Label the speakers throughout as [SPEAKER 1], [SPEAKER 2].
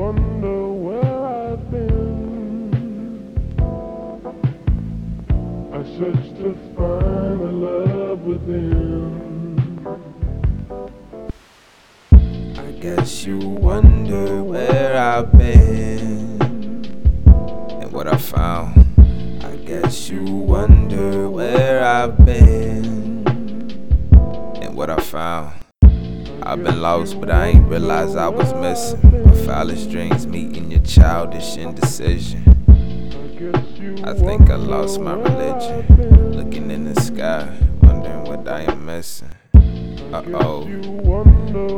[SPEAKER 1] wonder where I've been. I searched to find the love within.
[SPEAKER 2] I guess you wonder where I've been and what I found. I guess you wonder where I've been and what I found. I've been lost, but I ain't realized I was missing. My foulest dreams meeting your childish indecision. I think I lost my religion. Looking in the sky, wondering what I am missing. Uh oh,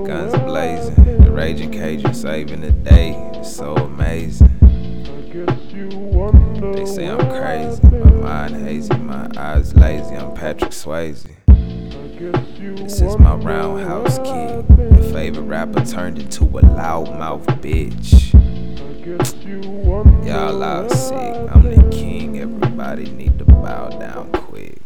[SPEAKER 2] guns blazing, the raging Cajun saving the day. It's so amazing. They say I'm crazy, my mind hazy, my eyes lazy. I'm Patrick Swayze.
[SPEAKER 1] This
[SPEAKER 2] is my roundhouse kid. The favorite rapper turned into a loudmouth bitch. Y'all out sick. I'm the king. Everybody need to bow down quick.